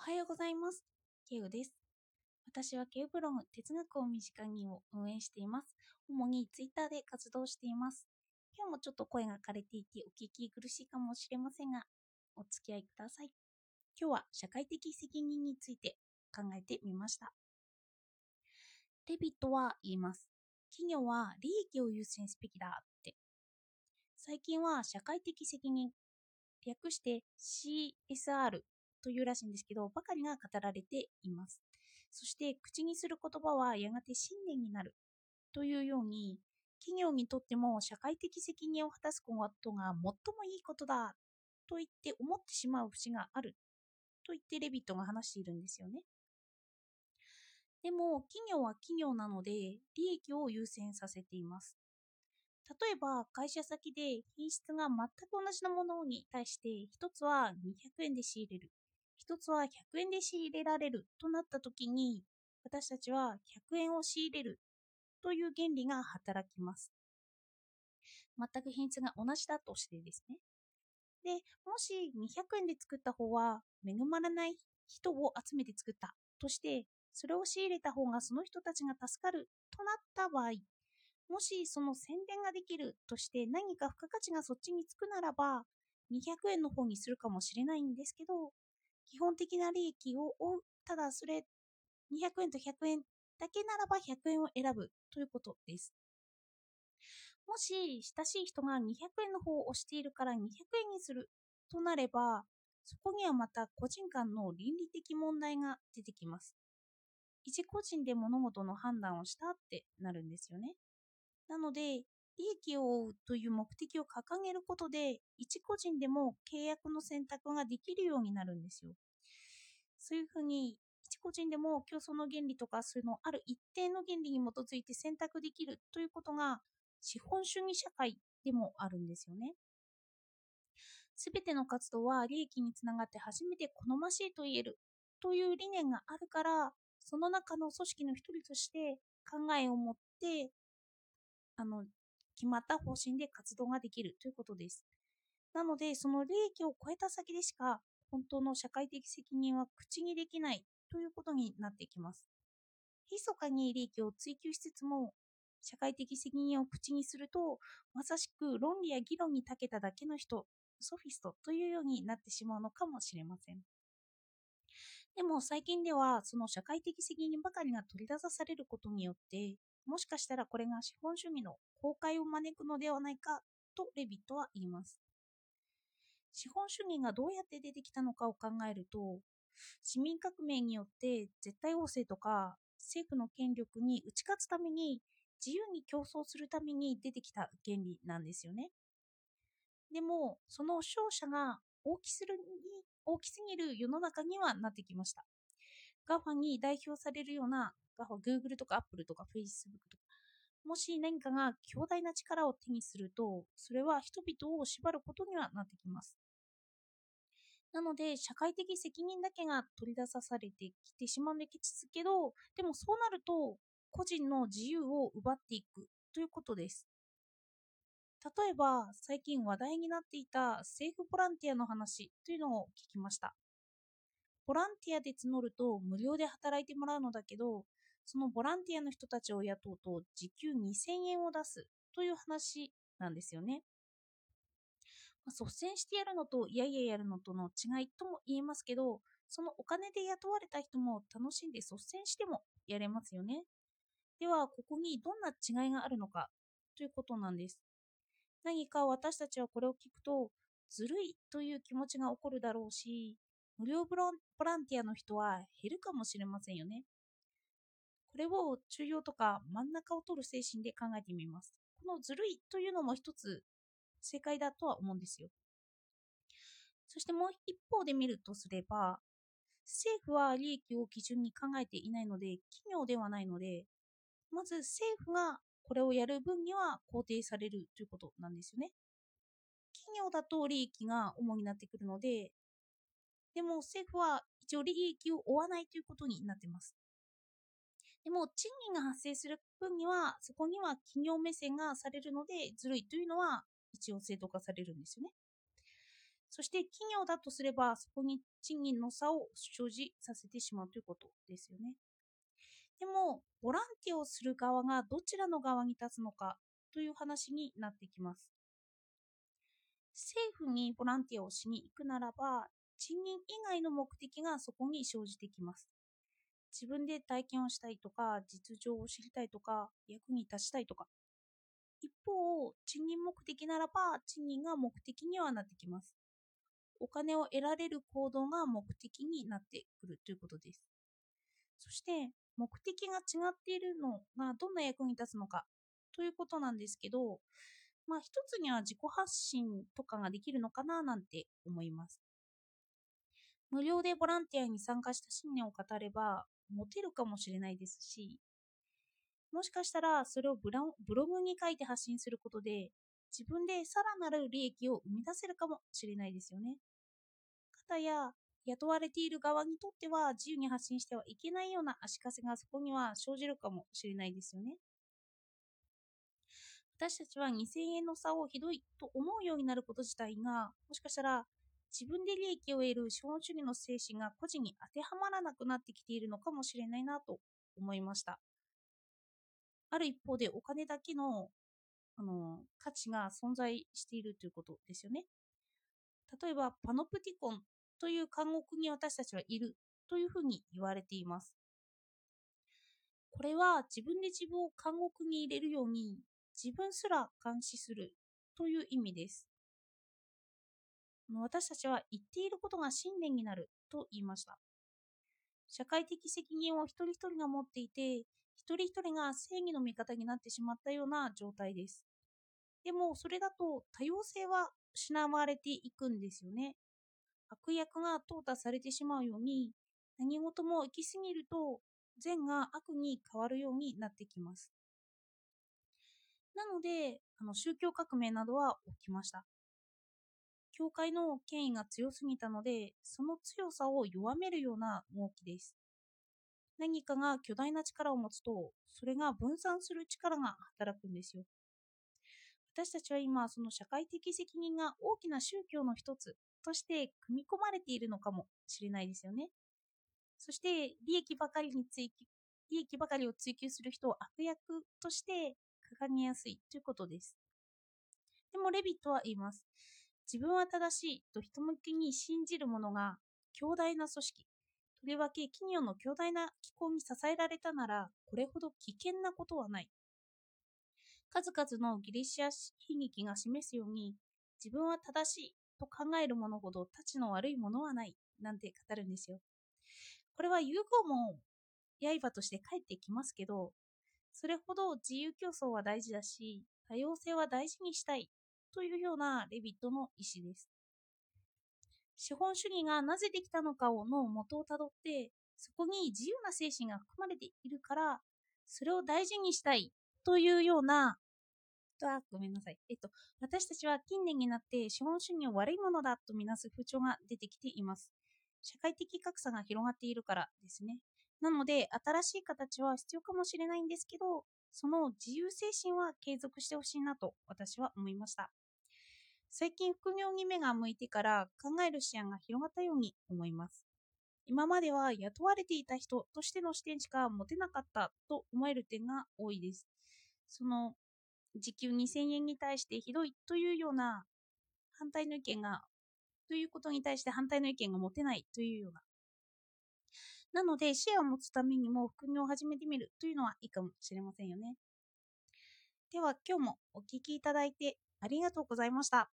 おはようございます。ケウです。私はケウブログ哲学を身近にを運営しています。主にツイッターで活動しています。今日もちょっと声が枯れていてお聞き苦しいかもしれませんが、お付き合いください。今日は社会的責任について考えてみました。レビットは言います。企業は利益を優先すべきだって。最近は社会的責任、略して CSR というらしいんですけど、ばかりが語られています。そして、口にする言葉はやがて信念になるというように、企業にとっても社会的責任を果たすことが最もいいことだと言って思ってしまう節があると言ってレビットが話しているんですよね。でも、企業は企業なので、利益を優先させています。例えば、会社先で品質が全く同じなものに対して、一つは200円で仕入れる。一つは100円で仕入れられるとなった時に、私たちは100円を仕入れるという原理が働きます。全く品質が同じだとしてですね。で、もし200円で作った方は恵まれない人を集めて作ったとして、それを仕入れた方がその人たちが助かるとなった場合、もしその宣伝ができるとして何か付加価値がそっちにつくならば、200円の方にするかもしれないんですけど、基本的な利益を追う。ただそれ、200円と100円だけならば100円を選ぶということです。もし、親しい人が200円の方を押しているから200円にするとなれば、そこにはまた個人間の倫理的問題が出てきます。一個人で物事の判断をしたってなるんですよね。なので、利益を追うという目的を掲げることで、一個人でも契約の選択ができるようになるんですよ。そういうふうに、一個人でも競争の原理とか、そういうのある一定の原理に基づいて選択できるということが、資本主義社会でもあるんですよね。すべての活動は利益につながって初めて好ましいと言えるという理念があるから、その中の組織の一人として考えを持って、あの、決まった方針で活動ができるということです。なので、その利益を超えた先でしか、本当の社会的責任は口にできないということになってきます。密かに利益を追求しつつも、社会的責任を口にすると、まさしく論理や議論に長けただけの人、ソフィストというようになってしまうのかもしれません。でも最近では、その社会的責任ばかりが取り出されることによって、もしかしたらこれが資本主義の崩壊を招くのではないかとレビットは言います。資本主義がどうやって出てきたのかを考えると、市民革命によって絶対王政とか政府の権力に打ち勝つために自由に競争するために出てきた原理なんですよね。でも、その勝者が大きするに大きすぎる世の中にはなってきました。GAFA に代表されるような GAFA、Google とか Apple とか Facebook とか、もし何かが強大な力を手にすると、それは人々を縛ることにはなってきます。なので、社会的責任だけが取り出さされてきてしまうんですけど、でもそうなると、個人の自由を奪っていくということです。例えば、最近話題になっていた政府ボランティアの話というのを聞きました。ボランティアで募ると無料で働いてもらうのだけど、そのボランティアの人たちを雇うと時給2000円を出すという話なんですよね。まあ、率先してやるのといやいややるのとの違いとも言えますけど、そのお金で雇われた人も楽しんで率先してもやれますよね。では、ここにどんな違いがあるのかということなんです。何か私たちはこれを聞くと、ずるいという気持ちが起こるだろうし、無料ボランティアの人は減るかもしれませんよね。これを中央とか真ん中を取る精神で考えてみます。このずるいというのも一つ正解だとは思うんですよ。そしてもう一方で見るとすれば、政府は利益を基準に考えていないので、企業ではないので、まず政府がこれをやる分には肯定されるということなんですよね。企業だと利益が主になってくるので、でも政府は一応利益を追わないということになっています。でも賃金が発生する分には、そこには企業目線がされるので、ずるいというのは一応正当化されるんですよね。そして企業だとすればそこに賃金の差を生じさせてしまうということですよね。でも、ボランティアをする側がどちらの側に立つのかという話になってきます。政府にボランティアをしに行くならば、賃金以外の目的がそこに生じてきます。自分で体験をしたいとか、実情を知りたいとか、役に立ちたいとか。一方、賃金目的ならば、賃金が目的にはなってきます。お金を得られる行動が目的になってくるということです。そして、目的が違っているのがどんな役に立つのかということなんですけど、まあ一つには自己発信とかができるのかななんて思います。無料でボランティアに参加した信念を語れば、モテるかもしれないですし、もしかしたらそれをブログに書いて発信することで、自分でさらなる利益を生み出せるかもしれないですよね。方や雇われている側にとっては自由に発信してはいけないような足かせがそこには生じるかもしれないですよね。私たちは2000円の差をひどいと思うようになること自体が、もしかしたら自分で利益を得る資本主義の精神が個人に当てはまらなくなってきているのかもしれないなと思いました。ある一方でお金だけのあの価値が存在しているということですよね。例えば、パノプティコンという監獄に私たちはいるというふうに言われています。これは自分で自分を監獄に入れるように自分すら監視するという意味です。私たちは言っていることが信念になると言いました。社会的責任を一人一人が持っていて、一人一人が正義の味方になってしまったような状態です。でも、それだと多様性は失われていくんですよね。悪役が淘汰されてしまうように、何事も行き過ぎると善が悪に変わるようになってきます。なので、あの宗教革命などは起きました。教会の権威が強すぎたので、その強さを弱めるような動きです。何かが巨大な力を持つと、それが分散する力が働くんですよ。私たちは今、その社会的責任が大きな宗教の一つとして組み込まれているのかもしれないですよね。そして、利益ばかりに追求、利益ばかりを追求する人を悪役として掲げやすいということです。でも、レビットは言います。自分は正しいと人向けに信じる者が強大な組織、とりわけ企業の強大な機構に支えられたなら、これほど危険なことはない。数々のギリシア悲劇が示すように、自分は正しいと考える者ほどたちの悪いものはないなんて語るんですよ。これは融合も刃として帰ってきますけど、それほど自由競争は大事だし、多様性は大事にしたいというようなレビットの意思です。資本主義がなぜできたのかをの元をたどって、そこに自由な精神が含まれているから、それを大事にしたいというような、あ、ごめんなさい。えっと、私たちは近年になって資本主義を悪いものだとみなす風潮が出てきています。社会的格差が広がっているからですね。なので、新しい形は必要かもしれないんですけど、その自由精神は継続してほしいなと私は思いました。最近副業に目が向いてから考える視野が広がったように思います。今までは雇われていた人としての視点しか持てなかったと思える点が多いです。その時給2000円に対してひどいというような反対の意見が、ということに対して反対の意見が持てないというような。なので、視野を持つためにも副業を始めてみるというのはいいかもしれませんよね。では、今日もお聴きいただいてありがとうございました。